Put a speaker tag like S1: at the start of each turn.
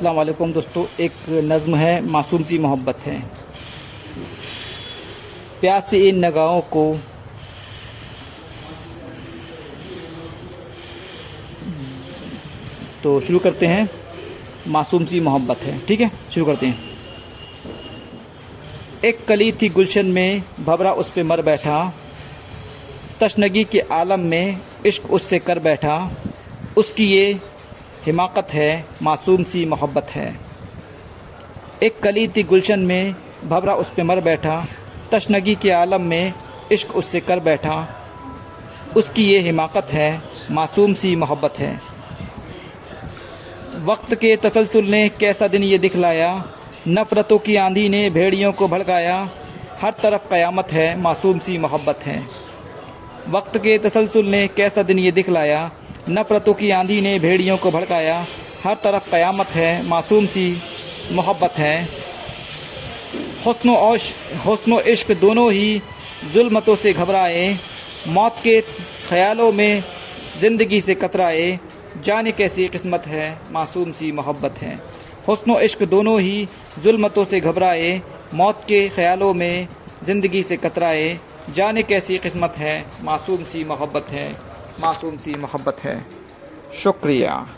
S1: अस्सलाम वालेकुम दोस्तों, एक नज़म है, मासूम सी मोहब्बत है। प्यास से इन नगाहों को तो शुरू करते हैं। मासूम सी मोहब्बत है, ठीक है? शुरू करते हैं। एक कली थी गुलशन में, भबरा उस पे मर बैठा। तशनगी के आलम में इश्क उससे कर बैठा। उसकी ये हिमाकत है, मासूम सी मोहब्बत है। एक कली थी गुलशन में भबरा उस पर मर बैठा, तशनगी के आलम में इश्क उससे कर बैठा। उसकी ये हिमाकत है, मासूम सी मोहब्बत है। वक्त के तसलसल ने कैसा दिन ये दिखलाया, नफ़रतों की आंधी ने भेड़ियों को भड़काया, हर तरफ़ क़यामत है, मासूम सी मोहब्बत है। वक्त के तसलसल ने कैसा दिन ये दिखलाया नफ़रतों की आंधी ने भेड़ियों को भड़काया। हर तरफ़ क़यामत है, मासूम सी मोहब्बत है। हसन हसन इश्क दोनों ही जुल्मतों से घबराए, मौत के ख्यालों में ज़िंदगी से कतराए। जाने कैसी किस्मत है, मासूम सी मोहब्बत है। हसन इश्क दोनों ही जुल्मतों से घबराए, मौत के ख्यालों में ज़िंदगी से कतराए। जाने कैसी किस्मत है, मासूम सी मोहब्बत है। मासूम सी मोहब्बत है। शुक्रिया।